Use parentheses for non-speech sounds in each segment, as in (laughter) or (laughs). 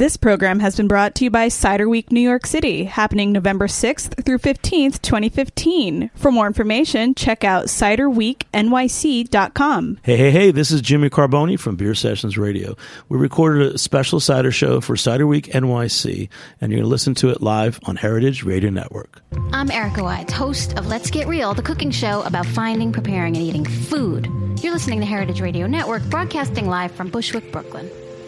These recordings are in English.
This program has been brought to you by Cider Week New York City, happening November 6th through 15th, 2015. For more information, check out ciderweeknyc.com. Hey, hey, hey, this is Jimmy Carbone from Beer Sessions Radio. We recorded a special cider show for Cider Week NYC, and you're going to listen to it live on Heritage Radio Network. I'm Erica Wides, host of Let's Get Real, the cooking show about finding, preparing, and eating food. You're listening to Heritage Radio Network, broadcasting live from Bushwick, Brooklyn.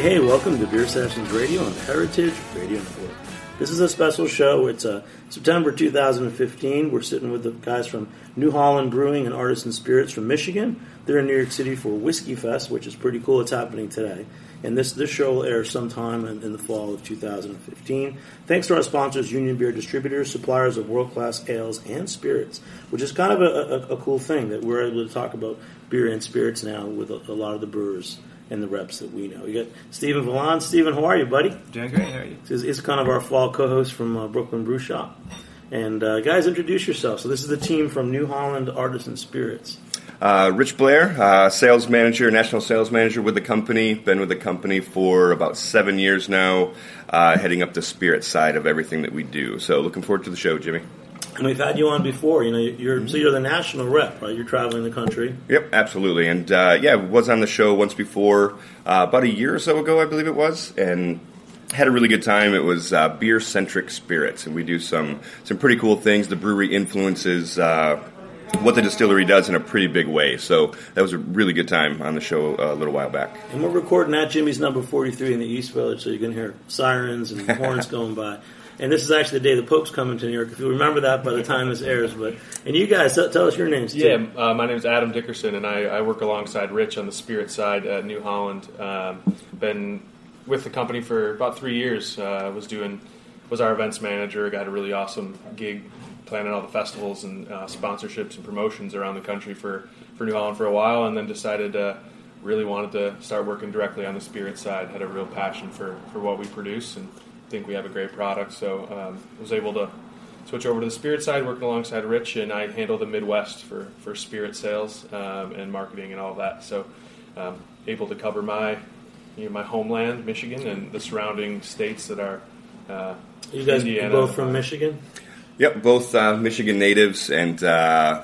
Hey, welcome to Beer Sessions Radio on Heritage Radio Network. This is a special show. It's uh, September 2015. We're sitting with the guys from New Holland Brewing and Artisan Spirits from Michigan. They're in New York City for Whiskey Fest, which is pretty cool. It's happening today. And this, this show will air sometime in, in the fall of 2015. Thanks to our sponsors, Union Beer Distributors, suppliers of world class ales and spirits, which is kind of a, a, a cool thing that we're able to talk about beer and spirits now with a, a lot of the brewers and the reps that we know. You got Stephen Valland. Stephen, how are you, buddy? Doing great. How are you? He's, he's kind of our fall co-host from uh, Brooklyn Brew Shop. And uh, guys, introduce yourself. So this is the team from New Holland Artisan Spirits. Uh, Rich Blair, uh, sales manager, national sales manager with the company. Been with the company for about seven years now, uh, heading up the spirit side of everything that we do. So looking forward to the show, Jimmy. And we've had you on before. You know, you're so you're the national rep, right? You're traveling the country. Yep, absolutely. And uh, yeah, was on the show once before, uh, about a year or so ago, I believe it was, and had a really good time. It was uh, beer centric spirits, and we do some some pretty cool things. The brewery influences. Uh, what the distillery does in a pretty big way. So that was a really good time on the show uh, a little while back. And we're recording at Jimmy's number 43 in the East Village, so you can hear sirens and horns (laughs) going by. And this is actually the day the Pope's coming to New York. If you remember that by the time this airs, but and you guys tell, us your names. Too. Yeah, uh, my name is Adam Dickerson, and I, I, work alongside Rich on the spirit side at New Holland. Um, been with the company for about three years. Uh, was doing was our events manager. Got a really awesome gig planning all the festivals and uh, sponsorships and promotions around the country for, for New Holland for a while, and then decided to really wanted to start working directly on the spirit side. Had a real passion for, for what we produce and think we have a great product. So um, was able to switch over to the spirit side, working alongside Rich, and I handle the Midwest for, for spirit sales um, and marketing and all that. So um, able to cover my you know, my homeland, Michigan, and the surrounding states that are. Uh, you guys Indiana, both from Michigan? Yep, both uh, Michigan natives, and uh,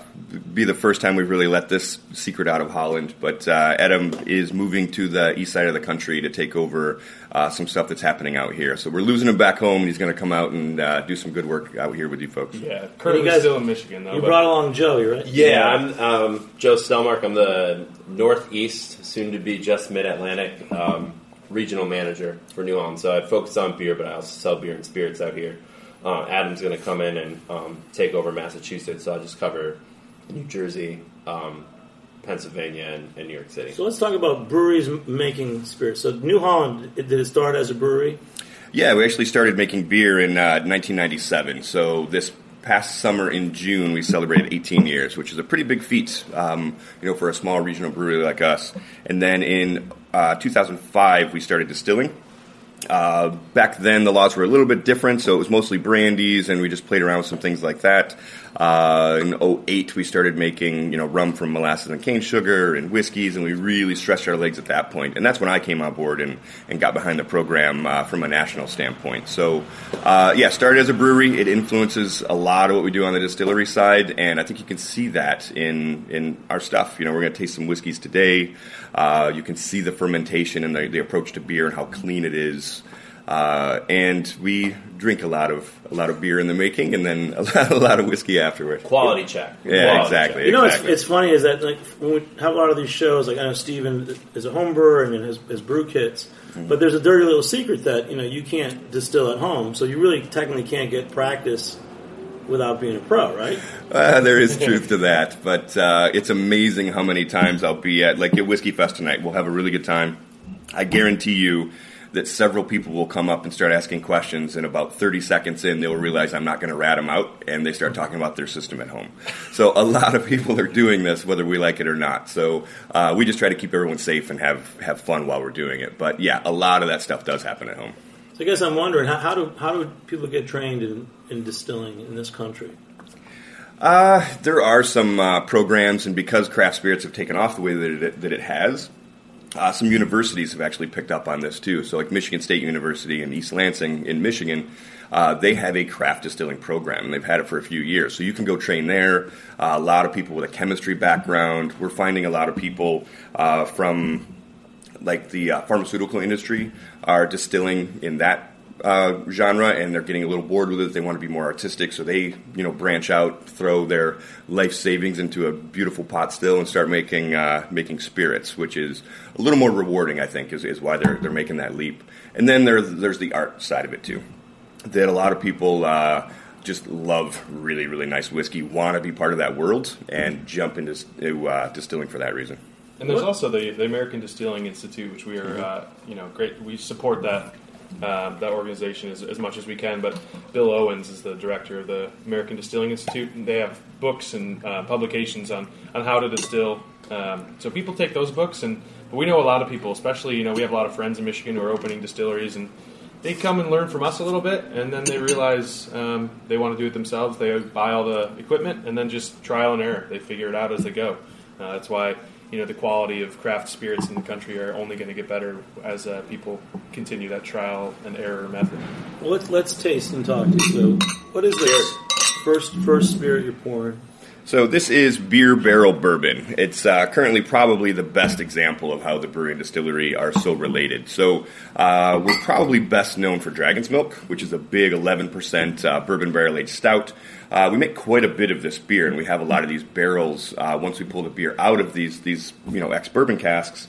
be the first time we've really let this secret out of Holland. But uh, Adam is moving to the east side of the country to take over uh, some stuff that's happening out here. So we're losing him back home, and he's going to come out and uh, do some good work out here with you folks. Yeah, currently guys- still in Michigan though. You but- brought along Joey, right? Yeah, I'm um, Joe Stelmark. I'm the Northeast, soon to be just Mid Atlantic um, regional manager for New Holland. So I focus on beer, but I also sell beer and spirits out here. Uh, Adam's going to come in and um, take over Massachusetts, so I'll just cover New Jersey, um, Pennsylvania, and, and New York City. So let's talk about breweries m- making spirits. So New Holland, it- did it start as a brewery? Yeah, we actually started making beer in uh, 1997. So this past summer in June, we celebrated 18 years, which is a pretty big feat, um, you know, for a small regional brewery like us. And then in uh, 2005, we started distilling. Uh, back then, the laws were a little bit different, so it was mostly brandies, and we just played around with some things like that. Uh, in 08, we started making you know rum from molasses and cane sugar and whiskeys, and we really stretched our legs at that point. And that's when I came on board and, and got behind the program uh, from a national standpoint. So, uh, yeah, started as a brewery. It influences a lot of what we do on the distillery side, and I think you can see that in in our stuff. You know, we're going to taste some whiskeys today. Uh, you can see the fermentation and the, the approach to beer and how clean it is. Uh, and we drink a lot of a lot of beer in the making, and then (laughs) a lot, a lot of whiskey afterwards. Quality check. Yeah, Quality exactly. check. You know, exactly. it's, it's funny is that like when we have a lot of these shows, like I know Steven is a home brewer and his, his brew kits, Mm-hmm. but there's a dirty little secret that you know you can't distill at home, so you really technically can't get practice without being a pro, right? Uh, there is truth to that, but uh, it's amazing how many times I'll be at like at Whiskey Fest tonight. We'll have a really good time. I guarantee you that several people will come up and start asking questions, and about 30 seconds in, they'll realize I'm not going to rat them out, and they start talking about their system at home. So a lot of people are doing this, whether we like it or not. So uh, we just try to keep everyone safe and have have fun while we're doing it. But yeah, a lot of that stuff does happen at home. So I guess I'm wondering how, how do how do people get trained in, in distilling in this country? Uh, there are some uh, programs, and because craft spirits have taken off the way that it, that it has, uh, some universities have actually picked up on this too. So, like Michigan State University and East Lansing in Michigan, uh, they have a craft distilling program, and they've had it for a few years. So you can go train there. Uh, a lot of people with a chemistry background. We're finding a lot of people uh, from like the uh, pharmaceutical industry are distilling in that uh, genre and they're getting a little bored with it. They want to be more artistic, so they you know branch out, throw their life savings into a beautiful pot still, and start making uh, making spirits, which is a little more rewarding. I think is, is why they're they're making that leap. And then there's there's the art side of it too. That a lot of people. Uh, just love really, really nice whiskey, want to be part of that world, and jump into uh, distilling for that reason. And there's also the, the American Distilling Institute, which we are, uh, you know, great. We support that um, that organization as, as much as we can. But Bill Owens is the director of the American Distilling Institute, and they have books and uh, publications on, on how to distill. Um, so people take those books, and we know a lot of people, especially you know we have a lot of friends in Michigan who are opening distilleries, and they come and learn from us a little bit, and then they realize um, they want to do it themselves. They buy all the equipment, and then just trial and error. They figure it out as they go. Uh, that's why you know the quality of craft spirits in the country are only going to get better as uh, people continue that trial and error method. Well, let's let's taste and talk. To so, what is this first first spirit you're pouring? So this is beer barrel bourbon. It's uh, currently probably the best example of how the brewery and distillery are so related. So uh, we're probably best known for Dragon's Milk, which is a big 11% uh, bourbon barrel aged stout. Uh, we make quite a bit of this beer, and we have a lot of these barrels. Uh, once we pull the beer out of these these you know ex bourbon casks,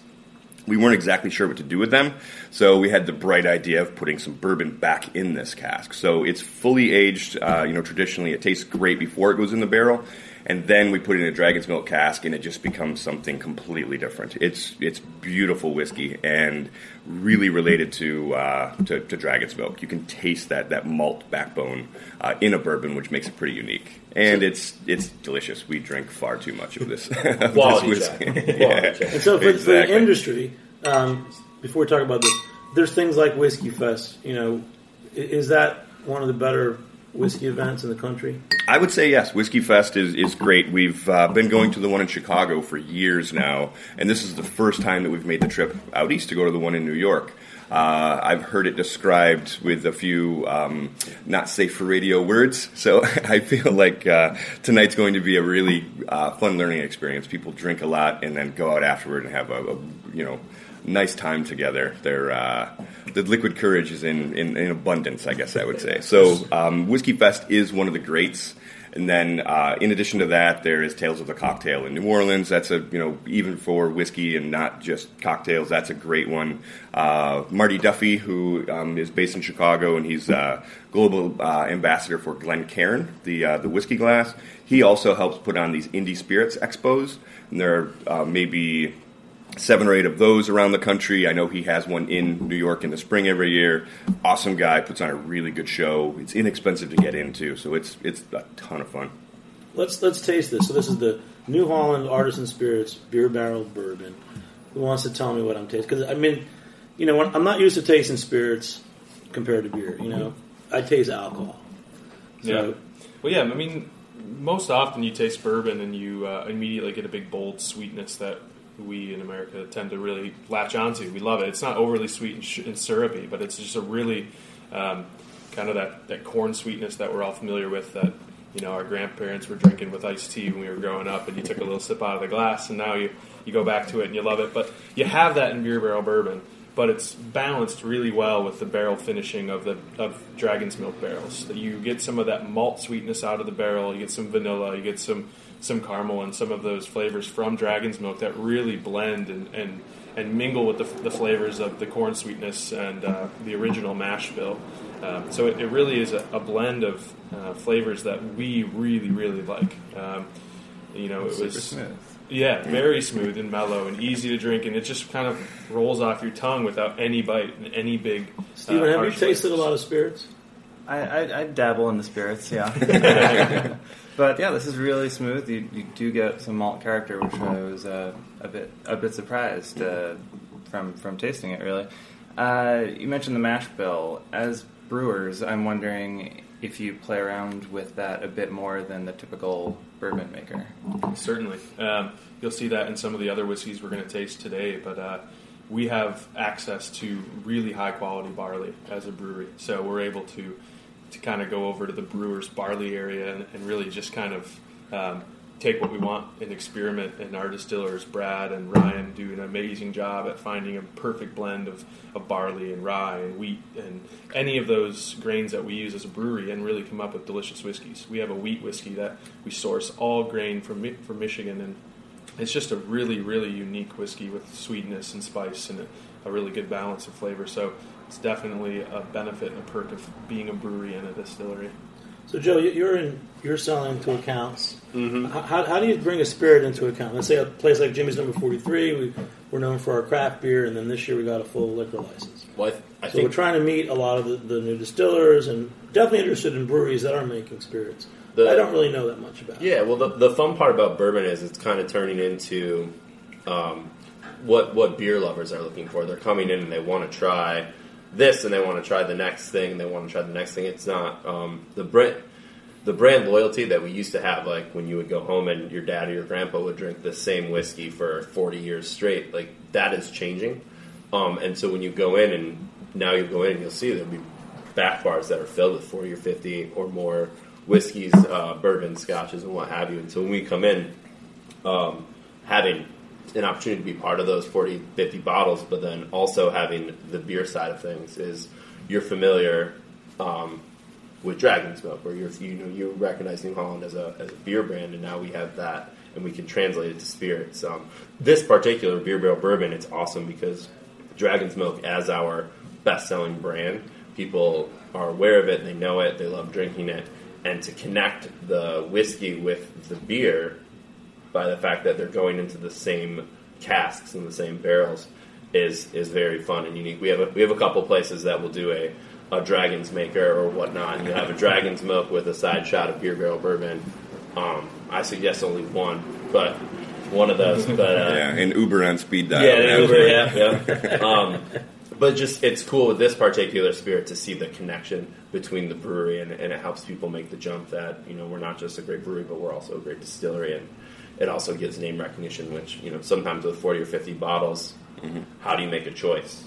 we weren't exactly sure what to do with them, so we had the bright idea of putting some bourbon back in this cask. So it's fully aged. Uh, you know, traditionally it tastes great before it goes in the barrel, and then we put it in a dragon's milk cask, and it just becomes something completely different. It's it's beautiful whiskey and really related to uh, to, to dragon's milk. You can taste that that malt backbone uh, in a bourbon, which makes it pretty unique. And it's it's delicious. We drink far too much of this, (laughs) of Quality this whiskey. (laughs) Quality check. And so, for, for the industry, um, before we talk about this, there's things like Whiskey Fest. You know, is that one of the better whiskey events in the country? I would say yes. Whiskey Fest is, is great. We've uh, been going to the one in Chicago for years now, and this is the first time that we've made the trip out east to go to the one in New York. Uh, I've heard it described with a few um, not safe for radio words, so (laughs) I feel like uh, tonight's going to be a really uh, fun learning experience. People drink a lot and then go out afterward and have a, a you know nice time together. They're, uh, the liquid courage is in, in, in abundance, I guess I would say. So, um, Whiskey Fest is one of the greats. And then, uh, in addition to that, there is Tales of the Cocktail in New Orleans. That's a, you know, even for whiskey and not just cocktails, that's a great one. Uh, Marty Duffy, who um, is based in Chicago, and he's uh, global uh, ambassador for Glencairn, the uh, the whiskey glass. He also helps put on these indie spirits expos, and there are uh, maybe seven or eight of those around the country. I know he has one in New York in the spring every year. Awesome guy, puts on a really good show. It's inexpensive to get into, so it's it's a ton of fun. Let's let's taste this. So this is the New Holland Artisan Spirits Beer Barrel Bourbon. Who wants to tell me what I'm tasting? Because I mean, you know, when, I'm not used to tasting spirits compared to beer. You know, I taste alcohol. So, Yeah. Well, yeah. I mean, most often you taste bourbon and you uh, immediately get a big bold sweetness that we in America tend to really latch onto. We love it. It's not overly sweet and, sh- and syrupy, but it's just a really um, kind of that, that corn sweetness that we're all familiar with. That you know our grandparents were drinking with iced tea when we were growing up, and you took a little sip out of the glass, and now you you go back to it and you love it. But you have that in beer barrel bourbon. But it's balanced really well with the barrel finishing of the of Dragon's Milk barrels. You get some of that malt sweetness out of the barrel. You get some vanilla. You get some some caramel and some of those flavors from Dragon's Milk that really blend and and, and mingle with the, the flavors of the corn sweetness and uh, the original mash bill. Um, so it, it really is a, a blend of uh, flavors that we really really like. Um, you know, it was yeah, very smooth and mellow and easy to drink, and it just kind of rolls off your tongue without any bite and any big. Stephen, uh, have you harsh tasted a lot of spirits? I, I, I dabble in the spirits, yeah. (laughs) but yeah, this is really smooth. You, you do get some malt character, which I was uh, a bit a bit surprised uh, from from tasting it. Really, uh, you mentioned the mash bill. As brewers, I'm wondering if you play around with that a bit more than the typical bourbon maker. Certainly. Um, you'll see that in some of the other whiskeys we're going to taste today, but uh, we have access to really high quality barley as a brewery. So we're able to, to kind of go over to the brewer's barley area and, and really just kind of um, take what we want and experiment. And our distillers, Brad and Ryan, do an amazing job at finding a perfect blend of, of barley and rye and wheat and any of those grains that we use as a brewery and really come up with delicious whiskeys. We have a wheat whiskey that we source all grain from, from Michigan and it's just a really, really unique whiskey with sweetness and spice and a, a really good balance of flavor. So it's definitely a benefit and a perk of being a brewery and a distillery. So, Joe, you- you're in you're selling to accounts. Mm-hmm. How, how, how do you bring a spirit into account? Let's say a place like Jimmy's Number Forty Three. We, we're known for our craft beer, and then this year we got a full liquor license. Well, I, th- I So we're trying to meet a lot of the, the new distillers, and definitely interested in breweries that are making spirits. The- I don't really know that much about. it. Yeah, well, the, the fun part about bourbon is it's kind of turning into um, what what beer lovers are looking for. They're coming in and they want to try this, and they want to try the next thing, and they want to try the next thing. It's not um, the brand the brand loyalty that we used to have, like when you would go home and your dad or your grandpa would drink the same whiskey for forty years straight. Like that is changing, um, and so when you go in and now you go in and you'll see there'll be back bars that are filled with 40 or 50 or more whiskeys, uh, bourbon, scotches, and what have you. And so when we come in, um, having an opportunity to be part of those 40, 50 bottles, but then also having the beer side of things is you're familiar um, with Dragon's Milk, where you're, you know you recognize New Holland as a, as a beer brand, and now we have that, and we can translate it to spirits. Um, this particular beer barrel bourbon, it's awesome because Dragon's Milk as our best-selling brand, people are aware of it, they know it, they love drinking it, and to connect the whiskey with the beer by the fact that they're going into the same casks and the same barrels is is very fun and unique. We have a, we have a couple places that will do a, a dragon's maker or whatnot, and you have a dragon's milk with a side shot of beer barrel bourbon. Um, I suggest only one, but one of those. But uh, yeah, and Uber on speed dial. yeah, Uber, great. yeah, yeah. (laughs) Um, but just it's cool with this particular spirit to see the connection between the brewery and, and it helps people make the jump that you know we're not just a great brewery, but we're also a great distillery, and it also gives name recognition. Which you know sometimes with forty or fifty bottles, how do you make a choice?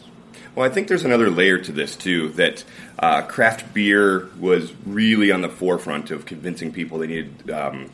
Well, I think there's another layer to this too. That uh, craft beer was really on the forefront of convincing people they needed um,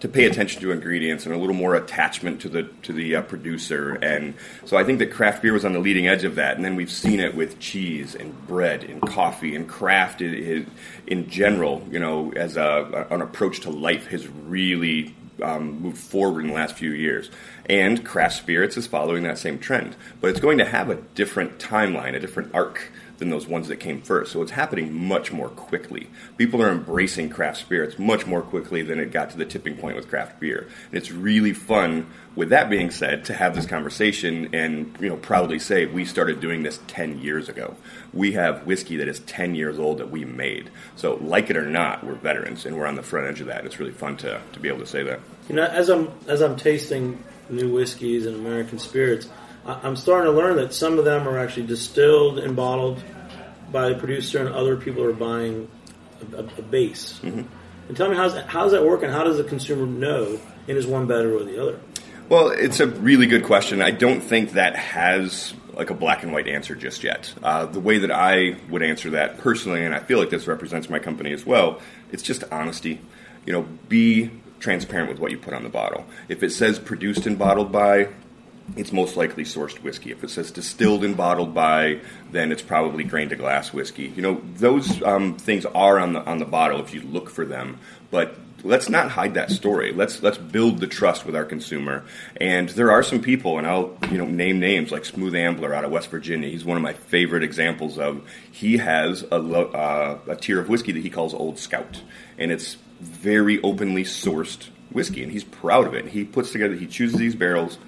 to pay attention to ingredients and a little more attachment to the to the uh, producer. And so I think that craft beer was on the leading edge of that. And then we've seen it with cheese and bread and coffee and craft in, in, in general. You know, as a, an approach to life has really um, moved forward in the last few years. And craft spirits is following that same trend, but it's going to have a different timeline, a different arc than those ones that came first. So it's happening much more quickly. People are embracing craft spirits much more quickly than it got to the tipping point with craft beer. And it's really fun, with that being said, to have this conversation and you know proudly say we started doing this 10 years ago. We have whiskey that is 10 years old that we made. So like it or not, we're veterans and we're on the front edge of that. It's really fun to, to be able to say that. You know, as I'm as I'm tasting new whiskeys and American spirits, I'm starting to learn that some of them are actually distilled and bottled by the producer, and other people are buying a, a, base. Mm-hmm. And tell me how's that, how's that work, and how does the consumer know? And is one better or the other? Well, it's a really good question. I don't think that has like a black and white answer just yet. Uh, the way that I would answer that personally, and I feel like this represents my company as well, it's just honesty. You know, be transparent with what you put on the bottle. If it says produced and bottled by, it's most likely sourced whiskey. If it says distilled and bottled by, then it's probably grain to glass whiskey. You know, those um, things are on the on the bottle if you look for them. But let's not hide that story. Let's let's build the trust with our consumer. And there are some people, and I'll you know name names like Smooth Ambler out of West Virginia. He's one of my favorite examples of. He has a lo- uh, a tier of whiskey that he calls Old Scout, and it's very openly sourced whiskey, and he's proud of it. He puts together, he chooses these barrels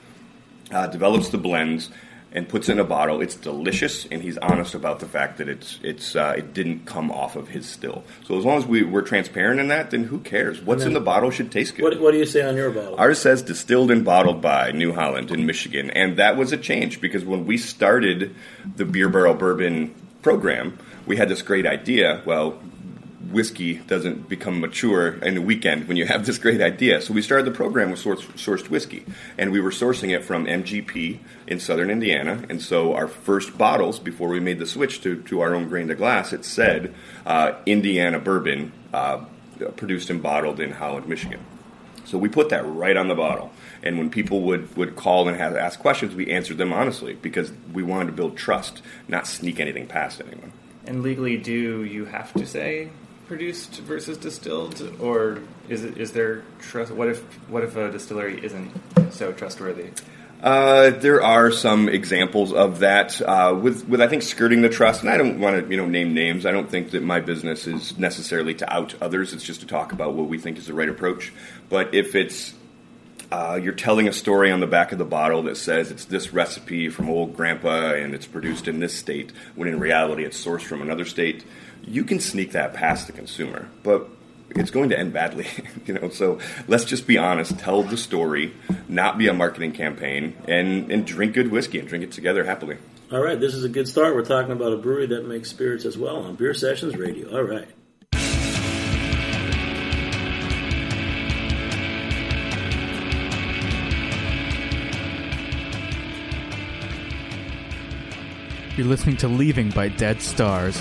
uh, develops the blends and puts in a bottle. It's delicious, and he's honest about the fact that it's it's uh, it didn't come off of his still. So as long as we, we're transparent in that, then who cares? What's in the bottle should taste good. What, what do you say on your bottle? Ours says distilled and bottled by New Holland in Michigan, and that was a change because when we started the beer barrel bourbon program, we had this great idea. Well, whiskey doesn't become mature in a weekend when you have this great idea. So we started the program with sourced, sourced whiskey, and we were sourcing it from MGP in southern Indiana. And so our first bottles, before we made the switch to, to our own grain to glass, it said uh, Indiana bourbon, uh, produced and bottled in Holland, Michigan. So we put that right on the bottle. And when people would, would call and have, ask questions, we answered them honestly because we wanted to build trust, not sneak anything past anyone. And legally, do you have to say produced versus distilled, or is it is there trust? What if what if a distillery isn't so trustworthy? Uh, there are some examples of that uh, with with I think skirting the trust, and I don't want to you know name names. I don't think that my business is necessarily to out others. It's just to talk about what we think is the right approach. But if it's uh, you're telling a story on the back of the bottle that says it's this recipe from old grandpa and it's produced in this state, when in reality it's sourced from another state, you can sneak that past the consumer. But it's going to end badly, (laughs) you know. So let's just be honest, tell the story, not be a marketing campaign, and and drink good whiskey and drink it together happily. All right, this is a good start. We're talking about a brewery that makes spirits as well on Beer Sessions Radio. All right. You're listening to Leaving by Dead Stars.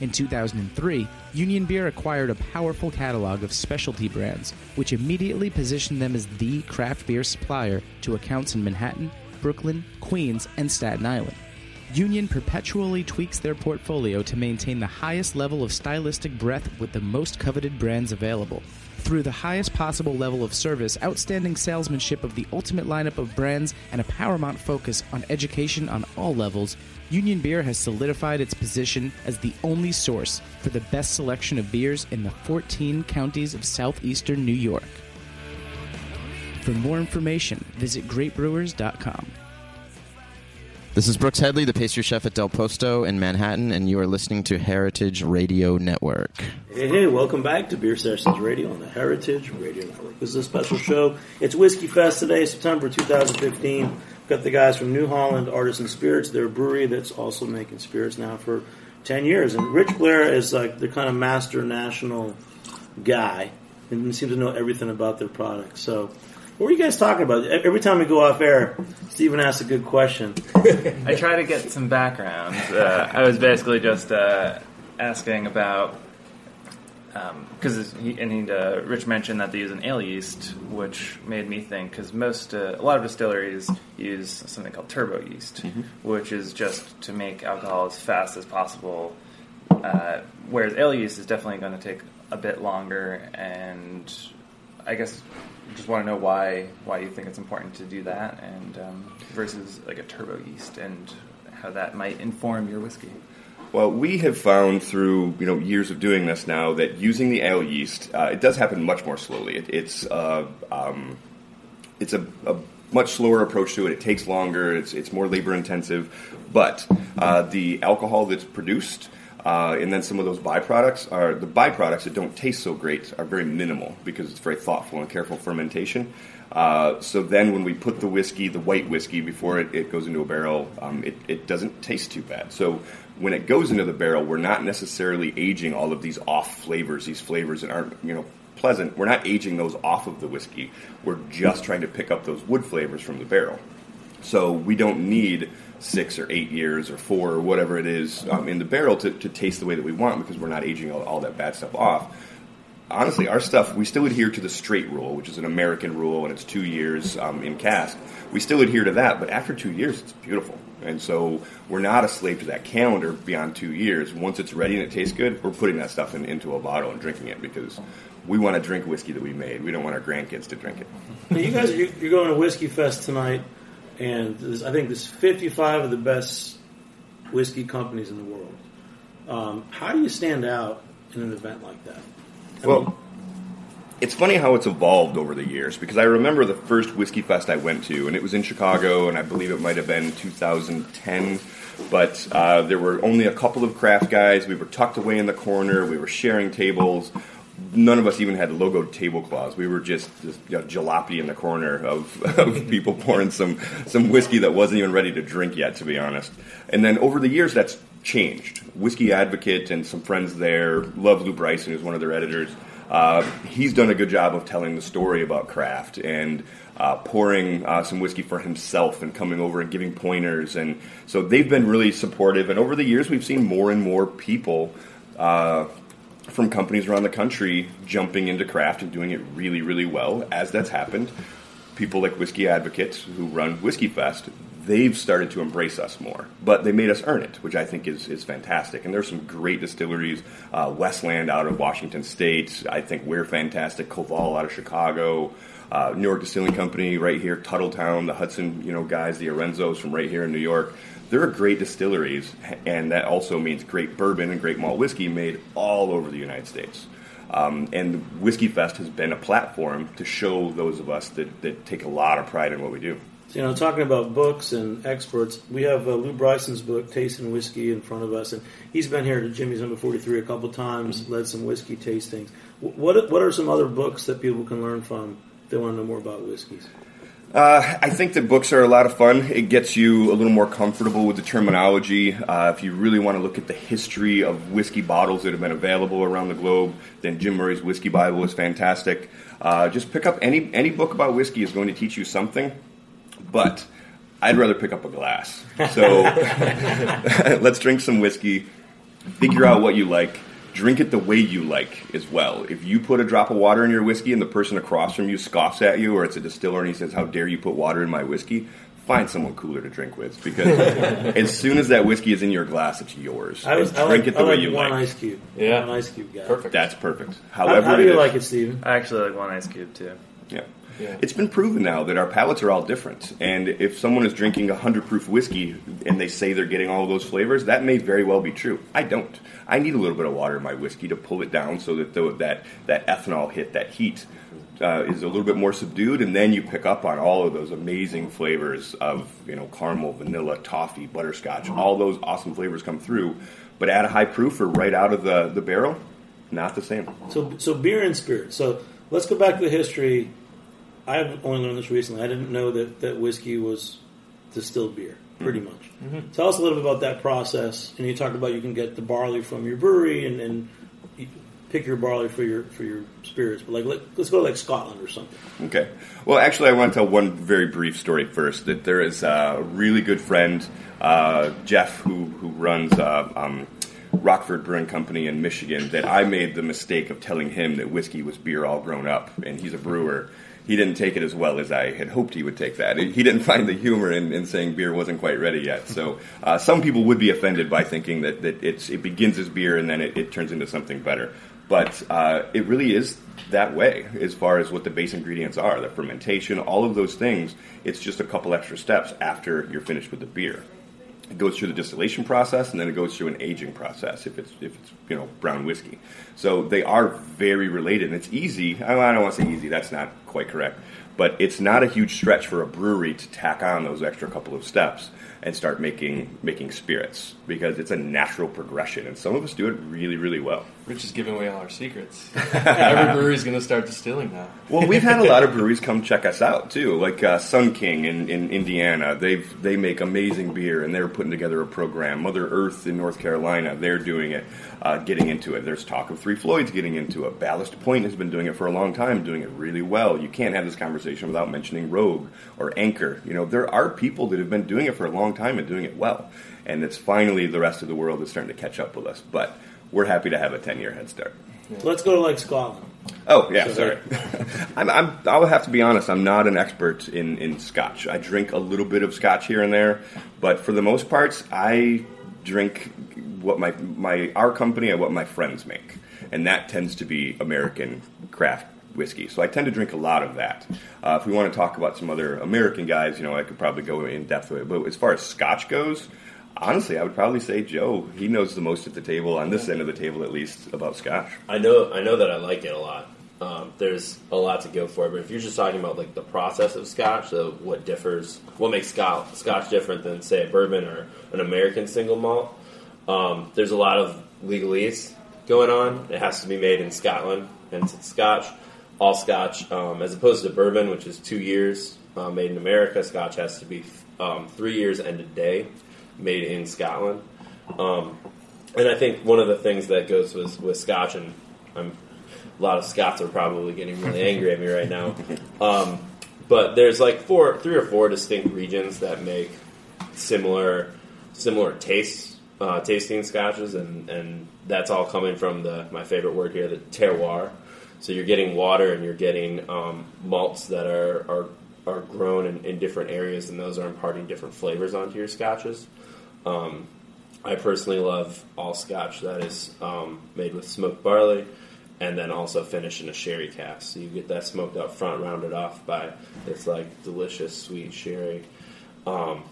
In 2003, Union Beer acquired a powerful catalog of specialty brands, which immediately positioned them as the craft beer supplier to accounts in Manhattan, Brooklyn, Queens, and Staten Island. Union perpetually tweaks their portfolio to maintain the highest level of stylistic breadth with the most coveted brands available. Through the highest possible level of service, outstanding salesmanship of the ultimate lineup of brands, and a paramount focus on education on all levels, Union Beer has solidified its position as the only source for the best selection of beers in the 14 counties of southeastern New York. For more information, visit greatbrewers.com. This is Brooks Headley, the pastry chef at Del Posto in Manhattan, and you are listening to Heritage Radio Network. Hey, hey, welcome back to Beer Sessions Radio on the Heritage Radio Network. This is a special show. It's Whiskey Fest today, September 2015. We've got the guys from New Holland Artisan Spirits. They're brewery that's also making spirits now for 10 years. And Rich Blair is like the kind of master national guy and seems to know everything about their products. So, what were you guys talking about? Every time we go off air, Stephen asks a good question. I try to get some background. Uh, I was basically just uh, asking about because he and he, uh, Rich mentioned that they use an ale yeast, which made me think because most uh, a lot of distilleries use something called turbo yeast, which is just to make alcohol as fast as possible. Uh, whereas ale yeast is definitely going to take a bit longer, and I guess just want to know why why you think it's important to do that, and um, versus like a turbo yeast, and how that might inform your whiskey. Well, we have found through you know years of doing this now that using the ale yeast, uh, it does happen much more slowly. It, it's uh, um, it's a, a much slower approach to it. It takes longer. It's it's more labor intensive, but uh, the alcohol that's produced. Uh, and then some of those byproducts are the byproducts that don't taste so great are very minimal because it's very thoughtful and careful fermentation. Uh, so then when we put the whiskey, the white whiskey, before it, it goes into a barrel, um, it, it doesn't taste too bad. So when it goes into the barrel, we're not necessarily aging all of these off flavors, these flavors that aren't, you know, pleasant. We're not aging those off of the whiskey. We're just trying to pick up those wood flavors from the barrel. So we don't need six or eight years or four or whatever it is um, in the barrel to, to taste the way that we want because we're not aging all, all that bad stuff off. Honestly, our stuff, we still adhere to the straight rule, which is an American rule, and it's two years um, in cask. We still adhere to that, but after two years, it's beautiful. And so we're not a slave to that calendar beyond two years. Once it's ready and it tastes good, we're putting that stuff in, into a bottle and drinking it because we want to drink whiskey that we made. We don't want our grandkids to drink it. Now, you guys, you're going to Whiskey Fest tonight, and there's, I think there's 55 of the best whiskey companies in the world. Um, how do you stand out in an event like that? I Well, mean, it's funny how it's evolved over the years because I remember the first whiskey fest I went to, and it was in Chicago, and I believe it might have been 2010. But uh, there were only a couple of craft guys. We were tucked away in the corner. We were sharing tables. None of us even had logoed tablecloths. We were just, just you know, jalopy in the corner of, (laughs) of people pouring some some whiskey that wasn't even ready to drink yet, to be honest. And then over the years, that's changed. Whiskey Advocate and some friends there, love Lew Bryson, who's one of their editors. Uh, he's done a good job of telling the story about craft and uh, pouring uh, some whiskey for himself and coming over and giving pointers. And so they've been really supportive. And over the years, we've seen more and more people uh, from companies around the country jumping into craft and doing it really, really well. As that's happened, people like Whiskey Advocates who run Whiskey Fest, they've started to embrace us more. But they made us earn it, which I think is, is fantastic. And there's some great distilleries. Uh, Westland out of Washington State. I think we're fantastic. Koval out of Chicago. Uh, New York Distilling Company right here. Tuthilltown, the Hudson you know guys, the Erenzos from right here in New York. They're great distilleries, and that also means great bourbon and great malt whiskey made all over the United States. Um, and Whiskey Fest has been a platform to show those of us that, that take a lot of pride in what we do. So, you know, talking about books and experts, we have uh, Lew Bryson's book, Tasting Whiskey, in front of us, and he's been here to Jimmy's Number 43 a couple times, led some whiskey tastings. What, what are some other books that people can learn from if they want to know more about whiskeys? Uh, I think that books are a lot of fun. It gets you a little more comfortable with the terminology. Uh, if you really want to look at the history of whiskey bottles that have been available around the globe, then Jim Murray's Whiskey Bible is fantastic. Uh, just pick up any any book about whiskey is going to teach you something, but I'd rather pick up a glass. So (laughs) let's drink some whiskey, figure out what you like, drink it the way you like as well. If you put a drop of water in your whiskey and the person across from you scoffs at you, or it's a distiller and he says, How dare you put water in my whiskey? Find someone cooler to drink with because (laughs) as soon as that whiskey is in your glass, it's yours. I, was, And I like, it the I way like you one like. ice cube. Yeah. One ice cube guy. Perfect. That's perfect. How, However, how do you it like is. it, Steven? I actually like one ice cube too. Yeah. Yeah. It's been proven now that our palates are all different. And if someone is drinking a 100 proof whiskey and they say they're getting all of those flavors, that may very well be true. I don't. I need a little bit of water in my whiskey to pull it down so that the, that, that ethanol hit, that heat, uh, is a little bit more subdued, and then you pick up on all of those amazing flavors of you know caramel, vanilla, toffee, butterscotch. All those awesome flavors come through, but at a high proof or right out of the, the barrel, not the same. So, so beer and spirits. So let's go back to the history. I've only learned this recently. I didn't know that, that whiskey was distilled beer, pretty Mm-hmm. much. Mhm. Tell us a little bit about that process. And you talked about you can get the barley from your brewery and, and you pick your barley for your for your spirits. But like, let, let's go to like Scotland or something. Okay. Well, actually, I want to tell one very brief story first. That there is a really good friend, uh, Jeff, who who runs uh, um, Rockford Brewing Company in Michigan. That I made the mistake of telling him that whiskey was beer all grown up, and he's a brewer. He didn't take it as well as I had hoped he would take that. He didn't find the humor in, in saying beer wasn't quite ready yet. So uh, some people would be offended by thinking that, that it begins as beer and then it, it turns into something better. But uh, it really is that way as far as what the base ingredients are the fermentation, all of those things. It's just a couple extra steps after you're finished with the beer. It goes through the distillation process and then it goes through an aging process if it's if it's you know brown whiskey. So they are very related and it's easy. I don't want to say easy. That's not quite correct. But it's not a huge stretch for a brewery to tack on those extra couple of steps and start making making spirits because it's a natural progression and some of us do it really really well. Rich is giving away all our secrets. (laughs) Every brewery is going to start distilling now. Well, we've had a lot of breweries come check us out too, like uh, Sun King in, in Indiana. They've they make amazing beer, and they're putting together a program. Mother Earth in North Carolina, they're doing it, uh, getting into it. There's talk of Three Floyds getting into it. Ballast Point has been doing it for a long time, doing it really well. You can't have this conversation without mentioning Rogue or Anchor. You know, there are people that have been doing it for a long time and doing it well, and it's finally the rest of the world is starting to catch up with us. But we're happy to have a ten year head start. Let's go to like Scotland. Oh yeah, So sorry. (laughs) I'm, I'm. I'll have to be honest. I'm not an expert in in Scotch. I drink a little bit of Scotch here and there, but for the most parts, I drink what my my our company and what my friends make, and that tends to be American craft whiskey. So I tend to drink a lot of that. Uh, if we want to talk about some other American guys, you know, I could probably go in depth with it. But as far as Scotch goes. Honestly, I would probably say Joe. He knows the most at the table, on this end of the table at least, about Scotch. I know I know that I like it a lot. Um, there's a lot to go for, but if you're just talking about like the process of Scotch, so what differs, what makes Scotch, Scotch different than say a bourbon or an American single malt, um, there's a lot of legalese going on. It has to be made in Scotland, and it's Scotch, all Scotch, um, as opposed to bourbon, which is two years uh, made in America. Scotch has to be um, three years and a day made in Scotland. Um, and I think one of the things that goes with, with Scotch, and I'm, a lot of Scots are probably getting really angry at me right now. Um, but there's like four, three or four distinct regions that make similar, similar tastes, uh, tasting scotches, and, and that's all coming from the my favorite word here, the terroir. So you're getting water and you're getting um, malts that are are, are grown in, in different areas, and those are imparting different flavors onto your scotches. Um, I personally love all Scotch that is um, made with smoked barley, and then also finished in a sherry cask. So you get that smoked up front, rounded off by this like delicious sweet sherry. Um,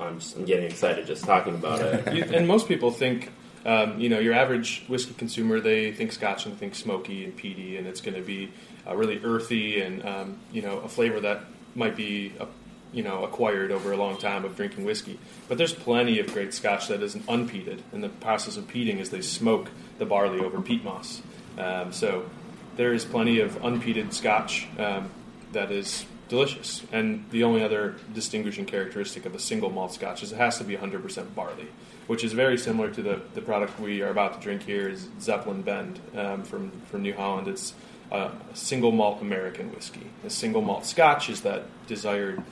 I'm, just, I'm getting excited just talking about it. (laughs) And most people think, um, you know, your average whiskey consumer, they think Scotch and think smoky and peaty, and it's going to be uh, really earthy and um, you know a flavor that might be uh, you know acquired over a long time of drinking whiskey. But there's plenty of great Scotch that isn't unpeated, and the process of peating is they smoke the barley over peat moss. Um, so there is plenty of unpeated Scotch um, that is delicious. And the only other distinguishing characteristic of a single malt Scotch is it has to be 100% barley, which is very similar to the, the product we are about to drink here is Zeppelin Bend um, from, from New Holland. It's a single malt American whiskey. A single malt Scotch is that desired,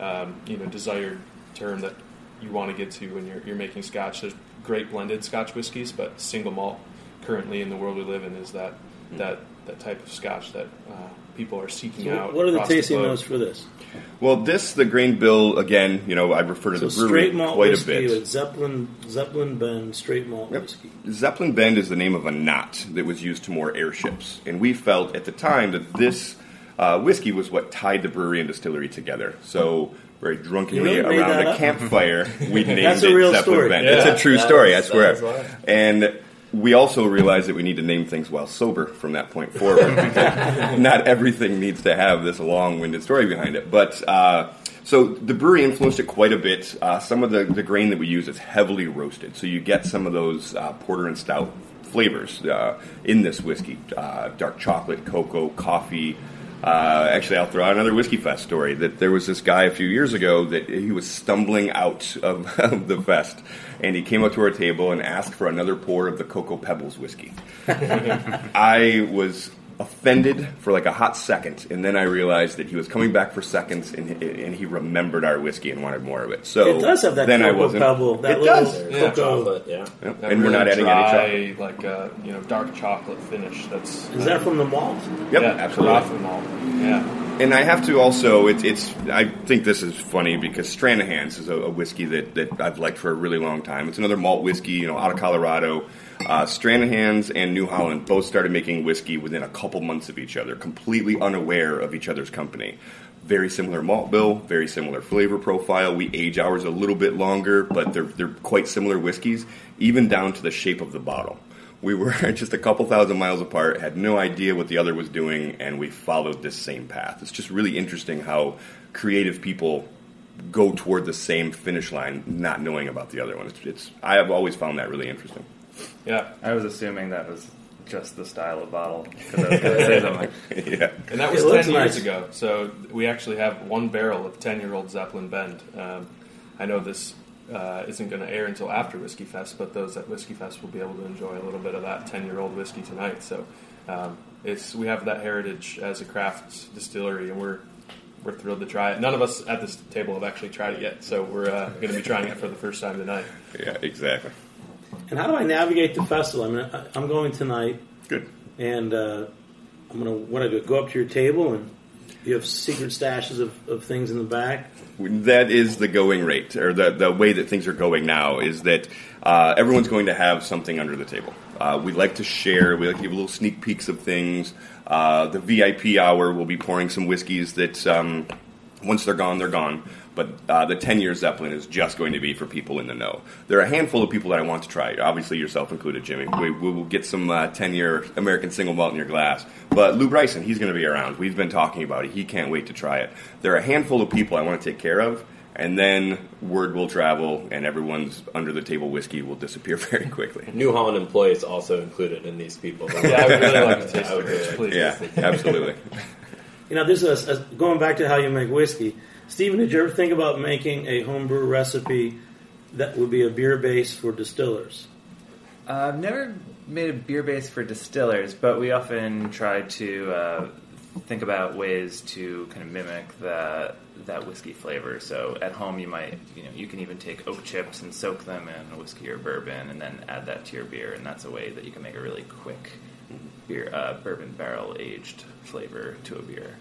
um, you know, desired term that you want to get to when you're, you're making Scotch. There's great blended Scotch whiskeys, but single malt currently in the world we live in is that that that type of Scotch that uh, people are seeking So out. what are the tasting globe. notes for this? Well, this the grain bill again. You know, I refer to So the brewery straight malt quite a whiskey bit. with Zeppelin Zeppelin Bend straight malt Yep. whiskey. Zeppelin Bend is the name of a knot that was used to moor airships, and we felt at the time that this uh, whiskey was what tied the brewery and distillery together. So. Very drunkenly You really made around a up? campfire, we (laughs) named That's a it real Zeppelin story. Bend. Yeah, it's a true that story, I swear. that is. And we also realized that we need to name things while sober from that point forward. (laughs) because not everything needs to have this long-winded story behind it. But uh, so the brewery influenced it quite a bit. Uh, some of the, the grain that we use is heavily roasted, so you get some of those uh, porter and stout flavors uh, in this whiskey: uh, dark chocolate, cocoa, coffee. Uh, actually, I'll throw out another whiskey fest story. That there was this guy a few years ago that he was stumbling out of, (laughs) of the fest, and he came up to our table and asked for another pour of the Cocoa Pebbles whiskey. (laughs) I was offended for like a hot second, and then I realized that he was coming back for seconds, and, and he remembered our whiskey and wanted more of it. So It does have that then I wasn't. pebble, that it little does. Yeah, chocolate, yeah. Yep. That And we're not adding dry, any chocolate. like uh, you know, dark chocolate finish. That's Is that from the malt? Yep, yeah, absolutely. Carafa malt. Yeah. And I have to also, it's, it's, I think this is funny because Stranahan's is a, a whiskey that, that I've liked for a really long time. It's another malt whiskey, you know, out of Colorado. Uh, Stranahan's and New Holland both started making whiskey within a couple months of each other, completely unaware of each other's company. Very similar malt bill, very similar flavor profile. We age ours a little bit longer, but they're, they're quite similar whiskeys, even down to the shape of the bottle. We were (laughs) just a couple thousand miles apart, had no idea what the other was doing, and we followed this same path. It's just really interesting how creative people go toward the same finish line, not knowing about the other one. It's, it's I have always found that really interesting. Yeah. I was assuming that was just the style of bottle. I was going to say something. yeah. And that was It 10 years nice. ago. So we actually have one barrel of 10 year old Zeppelin Bend. Um, I know this uh, isn't going to air until after Whiskey Fest, but those at Whiskey Fest will be able to enjoy a little bit of that 10 year old whiskey tonight. So um, it's we have that heritage as a craft distillery, and we're we're thrilled to try it. None of us at this table have actually tried it yet, so we're uh, going to be trying it for the first time tonight. Yeah, exactly. And how do I navigate the festival? I mean, I, I'm going tonight, Good. and uh, I'm going to want to go up to your table, and you have secret stashes of, of things in the back. That is the going rate, or the, the way that things are going now, is that uh, everyone's going to have something under the table. Uh, we like to share, we like to give little sneak peeks of things. Uh, the VIP hour we'll be pouring some whiskeys that um, once they're gone, they're gone. But uh, the 10 year Zeppelin is just going to be for people in the know. There are a handful of people that I want to try, obviously yourself included, Jimmy. We, we will get some 10 year American single malt in your glass. But Lew Bryson, he's going to be around. We've been talking about it. He can't wait to try it. There are a handful of people I want to take care of, and then word will travel, and everyone's under the table whiskey will disappear (laughs) very quickly. New Holland employees also included in these people. (laughs) Yeah, I would really like to taste (laughs) it, really. Yeah, absolutely. You know, this is a, going back to how you make whiskey. Stephen, did you ever think about making a homebrew recipe that would be a beer base for distillers? Uh, I've never made a beer base for distillers, but we often try to uh, think about ways to kind of mimic that that whiskey flavor. So at home, you might you know you can even take oak chips and soak them in whiskey or bourbon, and then add that to your beer, and that's a way that you can make a really quick beer uh, bourbon barrel aged flavor to a beer.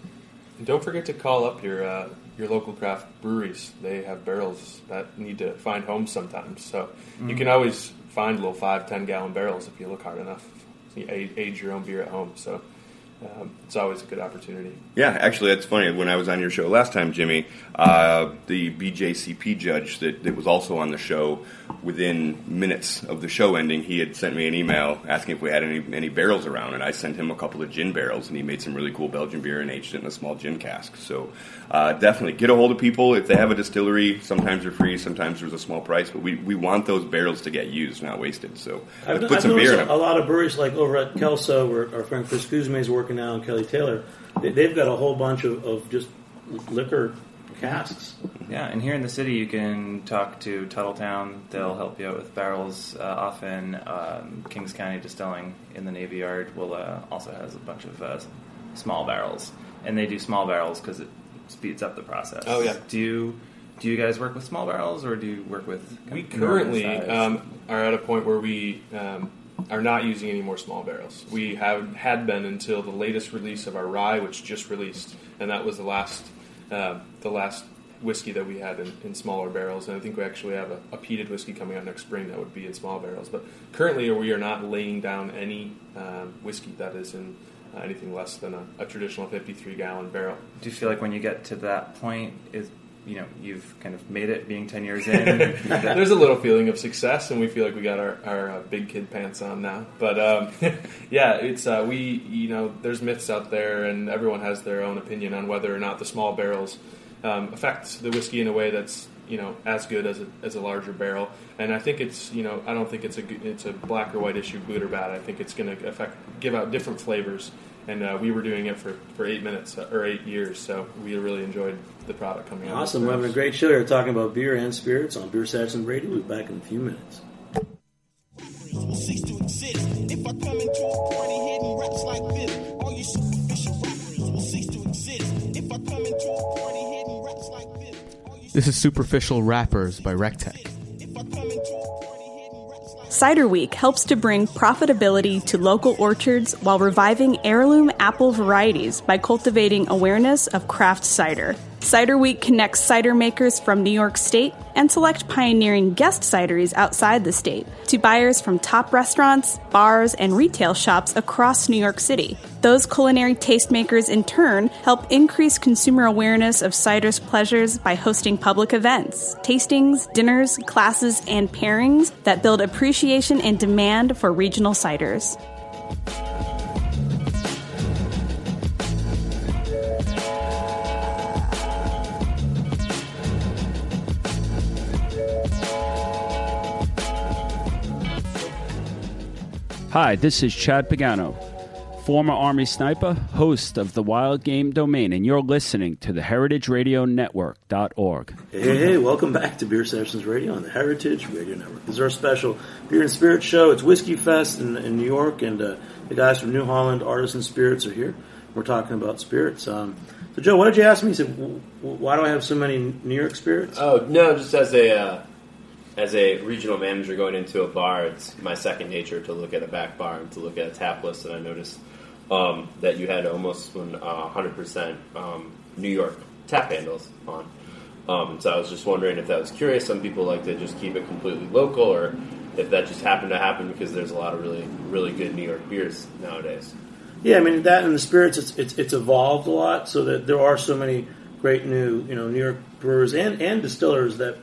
And don't forget to call up your uh, your local craft breweries. They have barrels that need to find homes sometimes. So you can mm. always find little five, ten gallon barrels if you look hard enough. You a- age your own beer at home. So um, it's always a good opportunity. Yeah, actually, that's funny. When I was on your show last time, Jimmy, uh, the BJCP judge that, that was also on the show, within minutes of the show ending, he had sent me an email asking if we had any, any barrels around, and I sent him a couple of gin barrels, and he made some really cool Belgian beer and aged it in a small gin cask. So uh, definitely get a hold of people. If they have a distillery, sometimes they're free, sometimes there's a small price, but we, we want those barrels to get used, not wasted. So I've, put I've some beer in a, a lot of breweries, like over at Kelso, where our friend Chris Cuzme is working now, and Kelly Taylor, they, they've got a whole bunch of, of just liquor casks. Yeah, and here in the city, you can talk to Tuthilltown. They'll help you out with barrels. Uh, often, um, Kings County Distilling in the Navy Yard will uh, also has a bunch of uh, small barrels, and they do small barrels because it speeds up the process. Oh, yeah. Do you do you guys work with small barrels, or do you work with? We currently um, are at a point where we um, are not using any more small barrels. We have had been until the latest release of our rye, which just released, and that was the last uh, the last whiskey that we had in, in smaller barrels. And I think we actually have a, a peated whiskey coming out next spring that would be in small barrels. But currently, we are not laying down any um, whiskey that is in uh, anything less than a, a traditional 53 gallon barrel. Do you feel like when you get to that point, is you know you've kind of made it being ten years in. (laughs) There's a little feeling of success, and we feel like we got our, our uh, big kid pants on now. But um, (laughs) yeah, it's uh, we you know there's myths out there, and everyone has their own opinion on whether or not the small barrels um, affect the whiskey in a way that's you know as good as a, as a larger barrel. And I think it's you know I don't think it's a it's a black or white issue, good or bad. I think it's going to affect give out different flavors. And uh, we were doing it for, for eight minutes uh, or eight years, so we really enjoyed the product coming out. Awesome. We're having a great show here talking about beer and spirits on Beer Sessions Radio. We'll be back in a few minutes. will cease to exist. If I come into a party hitting raps like this, all you superficial rappers will cease to exist. If I come into a party hitting raps like this, This is Superficial Rappers by Rectech. Cider Week helps to bring profitability to local orchards while reviving heirloom apple varieties by cultivating awareness of craft cider. Cider Week connects cider makers from New York State and select pioneering guest cideries outside the state to buyers from top restaurants, bars, and retail shops across New York City. Those culinary tastemakers, in turn, help increase consumer awareness of cider's pleasures by hosting public events, tastings, dinners, classes, and pairings that build appreciation and demand for regional ciders. Hi, this is Chad Pagano, former Army sniper, host of the Wild Game Domain, and you're listening to the Heritage heritageradionetwork.org. Hey, hey, hey, welcome back to Beer Sessions Radio on the Heritage Radio Network. This is our special Beer and Spirit show. It's Whiskey Fest in, in New York, and uh, the guys from New Holland Artisan Spirits are here. We're talking about spirits. Um, so, Joe, what did you ask me? You said, "W- w- why do I have so many New York spirits? Oh no, just as a uh, as a regional manager going into a bar, it's my second nature to look at a back bar and to look at a tap list. And I noticed um, that you had almost one hundred percent um, New York tap handles on. Um, so I was just wondering if that was curious. Some people like to just keep it completely local, or if that just happened to happen because there's a lot of really really good New York beers nowadays. Yeah, I mean that and the spirits. It's, it's it's evolved a lot, so that there are so many great new you know New York brewers and, and distillers that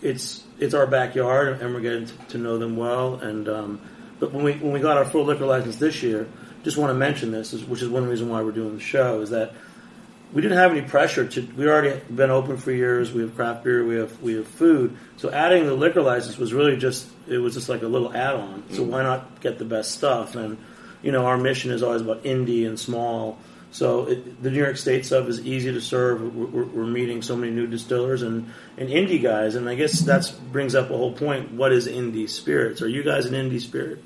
it's it's our backyard and we're getting to, to know them well. And um, but when we when we got our full liquor license this year, just want to mention this, is, which is one reason why we're doing the show, is that we didn't have any pressure to. We already been open for years. We have craft beer. We have we have food. So adding the liquor license was really just it was just like a little add on. So why not get the best stuff? And you know our mission is always about indie and small. So it, the New York State stuff is easy to serve. We're, we're, meeting so many new distillers and, and indie guys, and I guess that brings up a whole point. What is indie spirits? Are you guys an indie spirit?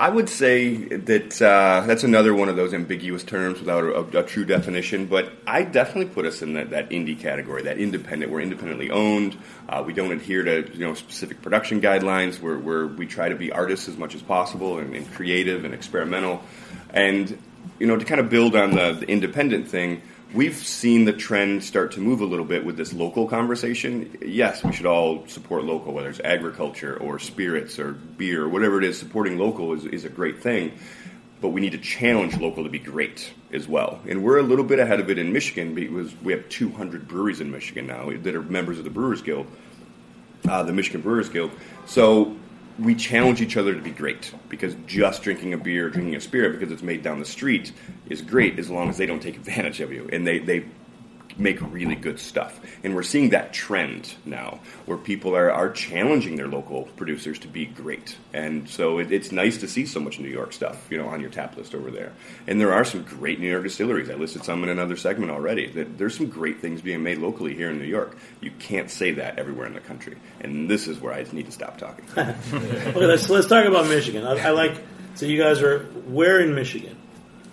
I would say that uh, that's another one of those ambiguous terms without a, a true definition, but I definitely put us in that, that indie category, that independent. We're independently owned. Uh, we don't adhere to you know specific production guidelines. We're, we're, we try to be artists as much as possible and, and creative and experimental. And you know to kind of build on the, the independent thing, we've seen the trend start to move a little bit with this local conversation. Yes, we should all support local, whether it's agriculture or spirits or beer, or whatever it is. Supporting local is, is a great thing, but we need to challenge local to be great as well. And we're a little bit ahead of it in Michigan because we have 200 breweries in Michigan now that are members of the Brewers Guild, uh, the Michigan Brewers Guild. So we challenge each other to be great because just drinking a beer, drinking a spirit because it's made down the street is great as long as they don't take advantage of you. And they, they make really good stuff. And we're seeing that trend now where people are, are challenging their local producers to be great. And so it, it's nice to see so much New York stuff, you know, on your tap list over there. And there are some great New York distilleries. I listed some in another segment already. That there's some great things being made locally here in New York. You can't say that everywhere in the country. And this is where I need to stop talking. (laughs) Okay, let's let's talk about Michigan. I, I like so you guys are where in Michigan?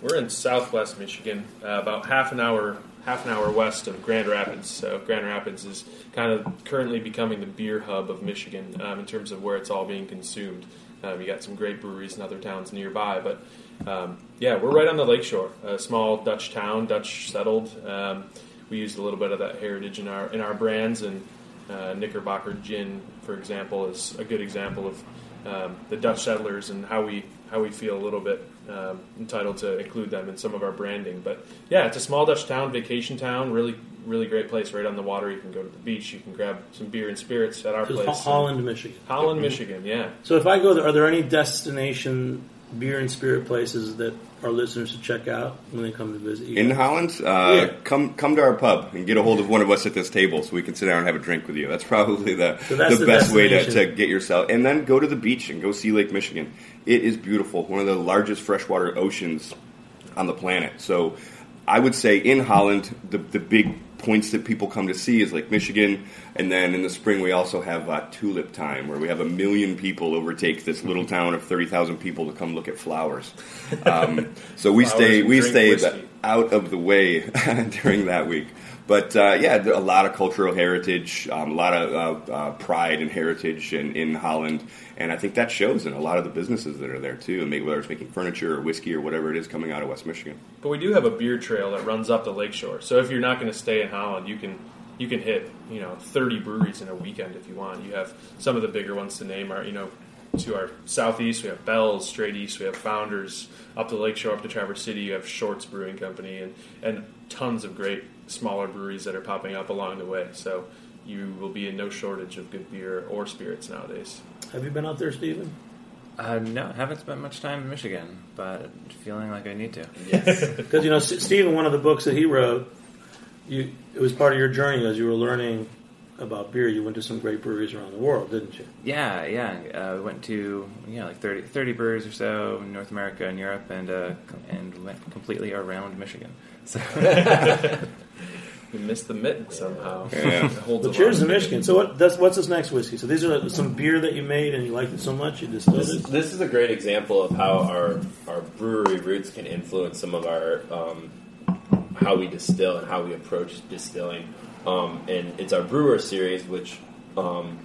We're in Southwest Michigan, uh, about half an hour half an hour west of Grand Rapids. So Grand Rapids is kind of currently becoming the beer hub of Michigan um, in terms of where it's all being consumed. Um, you got some great breweries in other towns nearby, but um, yeah, we're right on the lakeshore, a small Dutch town, Dutch settled. Um, we used a little bit of that heritage in our in our brands, and uh, Knickerbocker Gin, for example, is a good example of um, the Dutch settlers and how we how we feel a little bit um, entitled to include them in some of our branding. But yeah, it's a small Dutch town, vacation town, really really great place right on the water. You can go to the beach. You can grab some beer and spirits at our place. Holland, Michigan. Holland. Michigan. Yeah. So if I go there, are there any destination beer and spirit places that our listeners should check out when they come to visit you? In Holland, uh, Yeah. come come to our pub and get a hold of one of us at this table so we can sit down and have a drink with you. That's probably the, So that's the the best way to, to get yourself. And then go to the beach and go see Lake Michigan. It is beautiful, one of the largest freshwater oceans on the planet. So I would say in Holland, the, the big points that people come to see is Lake Michigan. And then in the spring, we also have uh, Tulip Time, where we have a million people overtake this little town of 30,000 people to come look at flowers. Um, so we (laughs) Flowers stay we stay the- out of the way (laughs) during that week. But uh, yeah, a lot of cultural heritage, um, a lot of uh, uh, pride and heritage in, in Holland, and I think that shows in a lot of the businesses that are there too. And maybe whether it's making furniture or whiskey or whatever it is coming out of West Michigan. But we do have a beer trail that runs up the lakeshore. So if you're not going to stay in Holland, you can you can hit you know 30 breweries in a weekend if you want. You have some of the bigger ones to name are you know to our southeast we have Bell's, straight east we have Founders, up the lakeshore up to Traverse City you have Shorts Brewing Company and and tons of great smaller breweries that are popping up along the way. So you will be in no shortage of good beer or spirits nowadays. Have you been out there, Stephen? Uh, no, haven't spent much time in Michigan, but feeling like I need to. Yes, (laughs) because you know, S- Stephen, one of the books that he wrote, you it was part of your journey as you were learning about beer. You went to some great breweries around the world, didn't you? Yeah, yeah. Uh, we went to yeah like 30, 30 breweries or so in North America and Europe, and uh, and went completely around Michigan. So (laughs) You missed the mitten somehow. Yeah. Holds Well, cheers lot to Michigan. So what? That's, what's this next whiskey? So these are some beer that you made and you liked it so much you distilled This, it. this is a great example of how our our brewery roots can influence some of our um, how we distill and how we approach distilling. Um, and it's our brewer series, which um,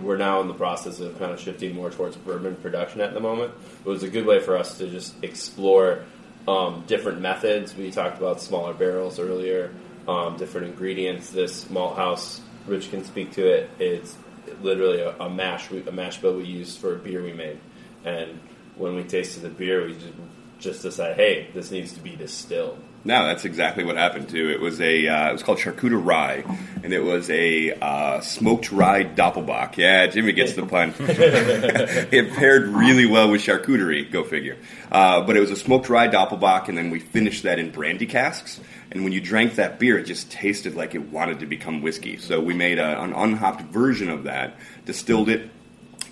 we're now in the process of kind of shifting more towards bourbon production at the moment. It was a good way for us to just explore um, different methods. We talked about smaller barrels earlier, um, different ingredients. This malt house, Rich can speak to it. It's literally a, a mash a mash bill we used for a beer we made, and when we tasted the beer, we just, just decided, hey, this needs to be distilled. No, that's exactly what happened too. It was a uh, it was called Charcuterie Rye, and it was a uh, smoked rye doppelbock. Yeah, Jimmy gets the pun. (laughs) it paired really well with charcuterie. Go figure. Uh, but it was a smoked rye doppelbock, and then we finished that in brandy casks. And when you drank that beer, it just tasted like it wanted to become whiskey. So we made a, an unhopped version of that, distilled it,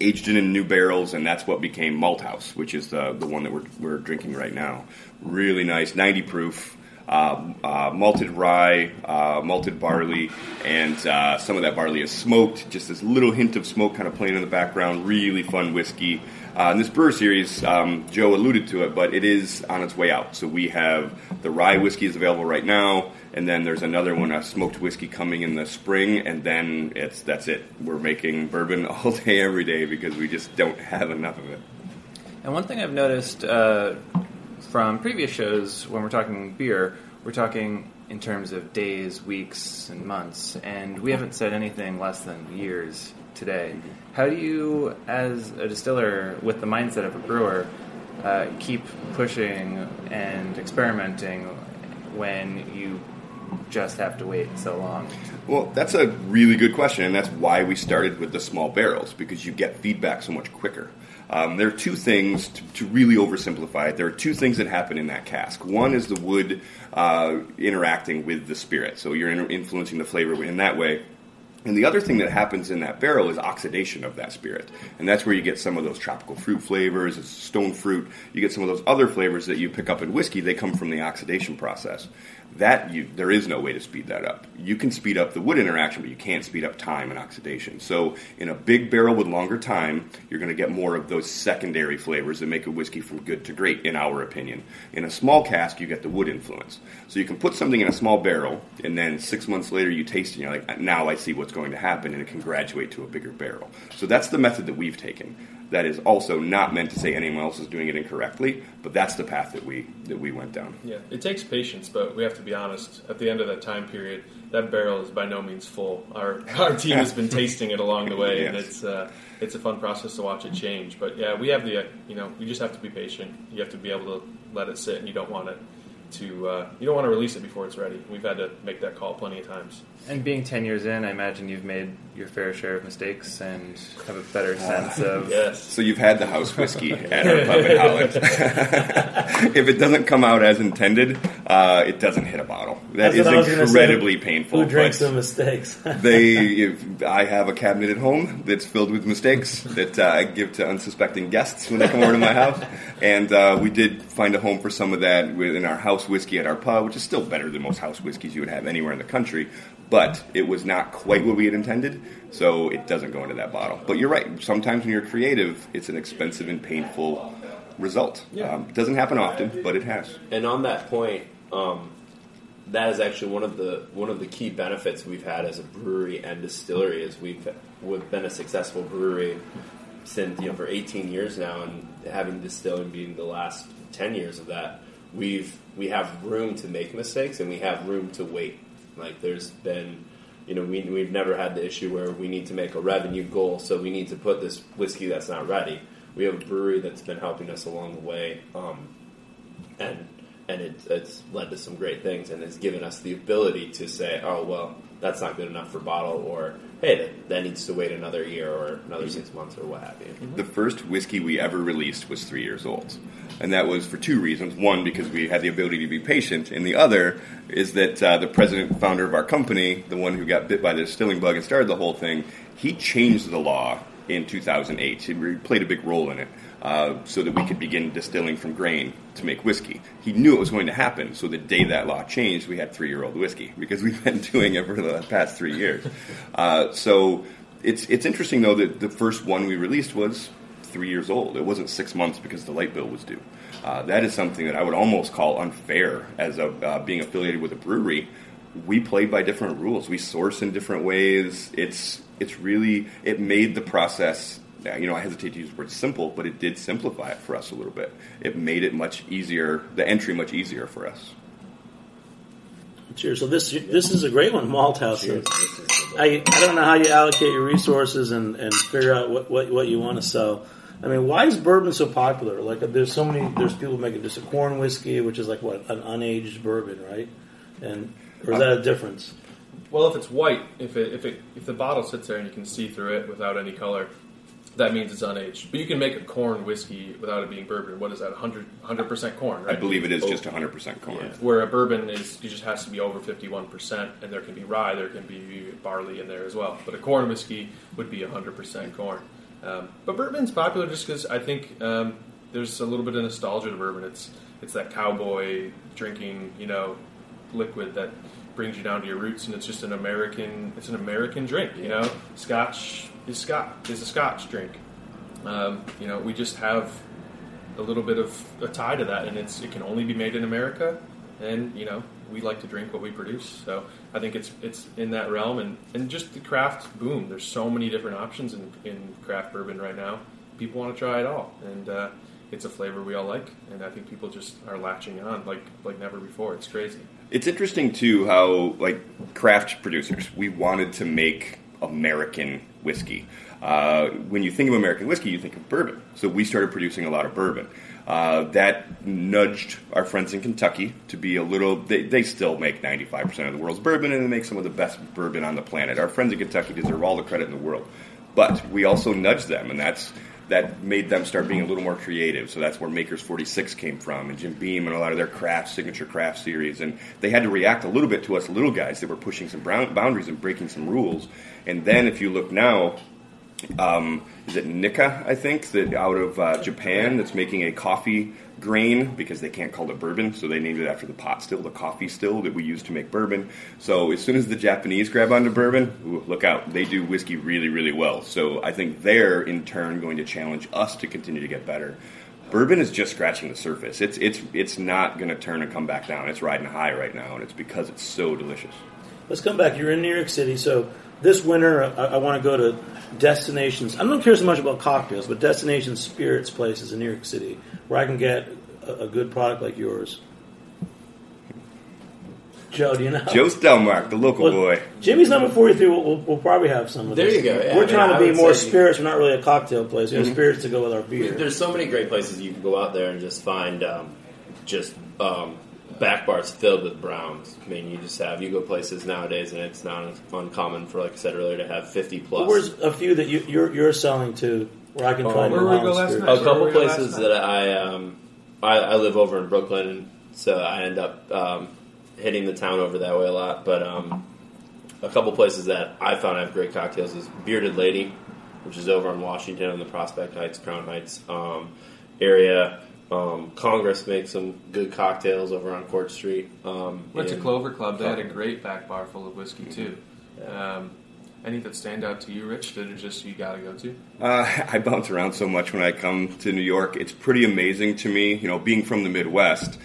aged it in new barrels, and that's what became Malt House, which is the the one that we're we're drinking right now. Really nice, ninety proof. Uh, uh, malted rye, uh, malted barley, and uh, some of that barley is smoked. Just this little hint of smoke kind of playing in the background. Really fun whiskey. Uh, in this brewer series, um, Joe alluded to it, but it is on its way out. So we have the rye whiskey is available right now, and then there's another one, a smoked whiskey, coming in the spring, and then it's that's it. We're making bourbon (laughs) all day, every day because we just don't have enough of it. And one thing I've noticed uh, from previous shows when we're talking beer, we're talking in terms of days, weeks, and months, and we haven't said anything less than years today. How do you, as a distiller with the mindset of a brewer, uh, keep pushing and experimenting when you just have to wait so long? Well, that's a really good question, and that's why we started with the small barrels because you get feedback so much quicker. Um, there are two things to, to really oversimplify it. There are two things that happen in that cask. One is the wood uh, interacting with the spirit, so you're in- influencing the flavor in that way. And the other thing that happens in that barrel is oxidation of that spirit. And that's where you get some of those tropical fruit flavors, stone fruit. You get some of those other flavors that you pick up in whiskey, they come from the oxidation process. That you, there is no way to speed that up. You can speed up the wood interaction, but you can't speed up time and oxidation. So in a big barrel with longer time, you're going to get more of those secondary flavors that make a whiskey from good to great, in our opinion. In a small cask, you get the wood influence. So you can put something in a small barrel, and then six months later you taste it, and you're like, now I see what's going to happen, and it can graduate to a bigger barrel. So that's the method that we've taken. That is also not meant to say anyone else is doing it incorrectly, but that's the path that we that we went down. Yeah, it takes patience, but we have to be honest. At the end of that time period, that barrel is by no means full. Our our team has been (laughs) tasting it along the way, and it's uh, it's a fun process to watch it change. But yeah, we have the uh, you know we just have to be patient. You have to be able to let it sit, and you don't want it to uh, you don't want to release it before it's ready. We've had to make that call plenty of times. And being 10 years in, I imagine you've made your fair share of mistakes and have a better (laughs) sense of. Yes. So you've had the house whiskey at our pub in Holland. (laughs) if it doesn't come out as intended, uh, it doesn't hit a bottle. That That's is what I was gonna say. incredibly painful. Who drinks but the mistakes? (laughs) they, if I have a cabinet at home that's filled with mistakes that uh, I give to unsuspecting guests when they come over to my house, and uh, we did find a home for some of that within our house whiskey at our pub, which is still better than most house whiskeys you would have anywhere in the country. But it was not quite what we had intended, so it doesn't go into that bottle. But you're right. Sometimes when you're creative, it's an expensive and painful result. Um, it doesn't happen often, but it has. And on that point, um, that is actually one of the one of the key benefits we've had as a brewery and distillery is we've we've been a successful brewery since you know for 18 years now, and having distilling being the last 10 years of that, we've we have room to make mistakes and we have room to wait. Like there's been. You know, we, we've never had the issue where we need to make a revenue goal, so we need to put this whiskey that's not ready. We have a brewery that's been helping us along the way, um, and and it, it's led to some great things and has given us the ability to say, oh well, that's not good enough for bottle, or hey, that, that needs to wait another year or another six months or what have you. The first whiskey we ever released was three years old. And that was for two reasons. One, because we had the ability to be patient, and the other is that uh, the president founder of our company, the one who got bit by the distilling bug and started the whole thing, he changed the law in 2008. He played a big role in it uh, so that we could begin distilling from grain to make whiskey. He knew it was going to happen, so the day that law changed, we had three year old whiskey because we've been (laughs) doing it for the past three years. Uh, so it's, it's interesting, though, that the first one we released was three years old. It wasn't six months because the light bill was due. Uh, that is something that I would almost call unfair as a, uh, being affiliated with a brewery. We play by different rules. We source in different ways. It's it's really it made the process. Yeah, you know, I hesitate to use the word simple, but it did simplify it for us a little bit. It made it much easier, the entry much easier for us. Cheers. So this this is a great one, Malthouse. I I don't know how you allocate your resources and, and figure out what, what, what you want to sell. I mean, why is bourbon so popular? Like, there's so many. There's people making just a corn whiskey, which is like what an unaged bourbon, right? And or is that a difference? Well, if it's white, if it, if it if the bottle sits there and you can see through it without any color, that means it's unaged. But you can make a corn whiskey without it being bourbon. What is that? 100 percent corn, right? I believe it is Oh. just 100% corn. Yeah. Where a bourbon is, it just has to be over 51%, and there can be rye, there can be barley in there as well. But a corn whiskey would be 100% corn. Um, but bourbon's popular just because I think um, there's a little bit of nostalgia to bourbon. It's it's that cowboy drinking, you know, liquid that brings you down to your roots, and it's just an American. It's an American drink, you know. Scotch is Scotch is a Scotch drink. Um, you know, we just have a little bit of a tie to that, and it's it can only be made in America, and you know we like to drink what we produce. So I think it's it's in that realm, and, and just the craft boom. There's so many different options in, in craft bourbon right now. People want to try it all, and uh, it's a flavor we all like, and I think people just are latching on like like never before. It's crazy. It's interesting too how like craft producers we wanted to make American whiskey. Uh, when you think of American whiskey, you think of bourbon. So we started producing a lot of bourbon. Uh, that nudged our friends in Kentucky to be a little. They, they still make 95% of the world's bourbon, and they make some of the best bourbon on the planet. Our friends in Kentucky deserve all the credit in the world. But we also nudged them, and that's that made them start being a little more creative. So that's where Makers 46 came from, and Jim Beam and a lot of their craft, signature craft series. And they had to react a little bit to us little guys that were pushing some boundaries and breaking some rules. And then if you look now, um, is it Nikka, I think, that out of uh, Japan that's making a Coffey grain because they can't call it bourbon, so they named it after the pot still, the Coffey still that we use to make bourbon. So as soon as the Japanese grab onto bourbon, ooh, look out, they do whiskey really, really well. So I think they're in turn going to challenge us to continue to get better. Bourbon is just scratching the surface. It's it's it's not going to turn and come back down. It's riding high right now, and it's because it's so delicious. Let's come back. You're in New York City, so this winter I, I want to go to destinations. I don't care so much about cocktails, but destination spirits places in New York City where I can get a, a good product like yours. Joe, do you know? Joe Stelmark, the local Well, boy. Jimmy's number 43. We'll, we'll, we'll probably have some of There this. you go, yeah, We're I mean, trying I to be more spirits. We're not really a cocktail place. We have Mhm. spirits to go with our beer. There's so many great places you can go out there and just find um, just um, back bars filled with browns. I mean, you just have you go places nowadays, and it's not uncommon for, like I said earlier, to have fifty plus. But where's a few that you, you're you're selling to where I can Oh, find where New we go last Spirit? A couple places that I, um, I I live over in Brooklyn, and so I end up um, hitting the town over that way a lot. But um, a couple places that I found have great cocktails is Bearded Lady, which is over on Washington on the Prospect Heights, Crown Heights um, area. Um, Congress makes some good cocktails over on Court Street. Um, Went to Clover Club. They had a great back bar full of whiskey too. Um, any that stand out to you, Rich? That are just you got to go to? Uh, (laughs) I bounce around so much when I come to New York. It's pretty amazing to me. You know, being from the Midwest,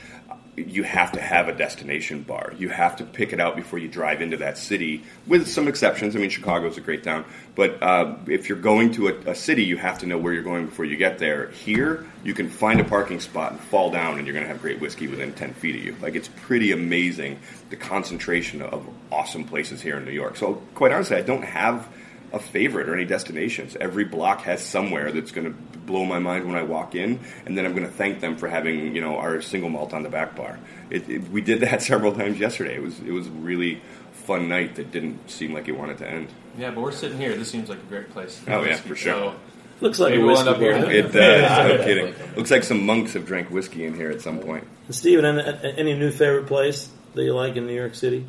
you have to have a destination bar. You have to pick it out before you drive into that city, with some exceptions. I mean, Chicago's a great town, but uh, if you're going to a, a city, you have to know where you're going before you get there. Here, you can find a parking spot and fall down, and you're going to have great whiskey within 10 feet of you. Like, it's pretty amazing the concentration of awesome places here in New York. So, quite honestly, I don't have a favorite or any destinations. Every block has somewhere that's going to blow my mind when I walk in, and then I'm going to thank them for having you know our single malt on the back bar. It, it, we did that (laughs) several times yesterday. It was it was a really fun night that didn't seem like it wanted to end. Yeah, but we're sitting here. This seems like a great place. Oh yeah, for sure. so Looks like maybe a we'll whiskey end up here. bar. It does. (laughs) no kidding. Looks like some monks have drank whiskey in here at some point. Stephen, any, any new favorite place that you like in New York City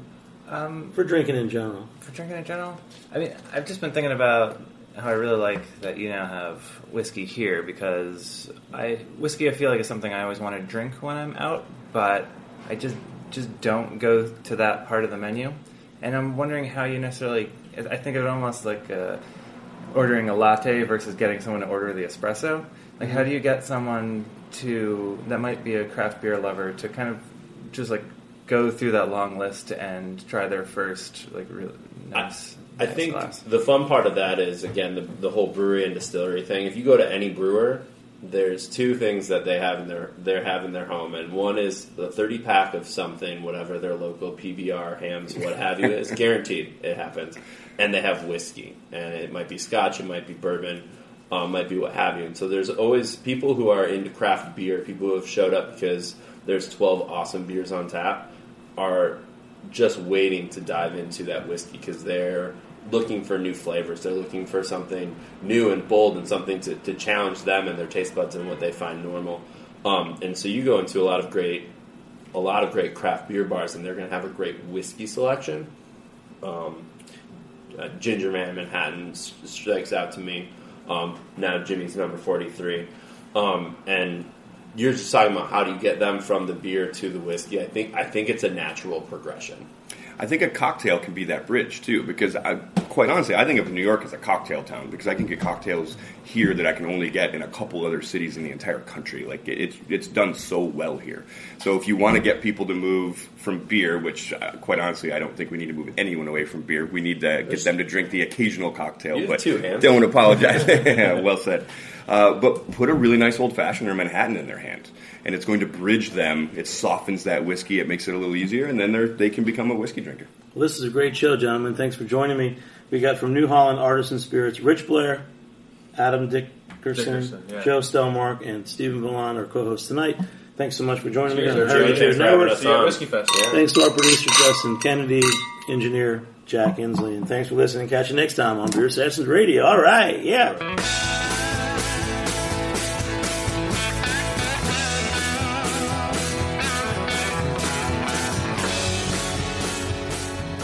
Um, for drinking in general? for drinking in general, I mean, I've just been thinking about how I really like that you now have whiskey here because I whiskey I feel like is something I always want to drink when I'm out, but I just just don't go to that part of the menu, and I'm wondering how you necessarily. I think of it almost like uh, ordering a latte versus getting someone to order the espresso. Like, how do you get someone to that might be a craft beer lover to kind of just like go through that long list and try their first like really nice. I nice think glass. the fun part of that is again the, the whole brewery and distillery thing. If you go to any brewer, there's two things that they have in their they have in their home, and one is the 30 pack of something, whatever their local PBR Hamm's, what have you. It's (laughs) guaranteed it happens, and they have whiskey, and it might be Scotch, it might be bourbon. Um, might be what have you, and so there's always people who are into craft beer, people who have showed up because there's 12 awesome beers on tap, are just waiting to dive into that whiskey because they're looking for new flavors. They're looking for something new and bold and something to, to challenge them and their taste buds and what they find normal. Um, and so you go into a lot of great, a lot of great craft beer bars, and they're going to have a great whiskey selection. Um, uh, Ginger Man Manhattan strikes out to me. Um, now Jimmy's number forty three, um, and you're just talking about how do you get them from the beer to the whiskey. I think I think it's a natural progression. I think a cocktail can be that bridge too, because I, quite honestly, I think of New York as a cocktail town because I can get cocktails here that I can only get in a couple other cities in the entire country. Like it's it's done so well here. So if you want to get people to move from beer, which uh, quite honestly, I don't think we need to move anyone away from beer. We need to get them to drink the occasional cocktail. You have but two hands. don't apologize. (laughs) (laughs) well said. Uh, but put a really nice old fashioned or Manhattan in their hand, and it's going to bridge them. It softens that whiskey. It makes it a little easier, and then they they can become a whiskey drinker. Well, this is a great show, gentlemen. Thanks for joining me. We got from New Holland Artisan Spirits, Rich Blair, Adam Dickerson, Dickerson, yeah. Joe Stelmark, and Stephen Valland, our co hosts tonight. Thanks so much for joining Cheers, me on the Rich. Heritage Thanks for Network. us See you at on. Whiskey Fest. Yeah. Thanks to our producer Justin Kennedy, engineer Jack Inslee, and thanks for listening. Catch you next time on Beer Sessions Radio. All right, yeah.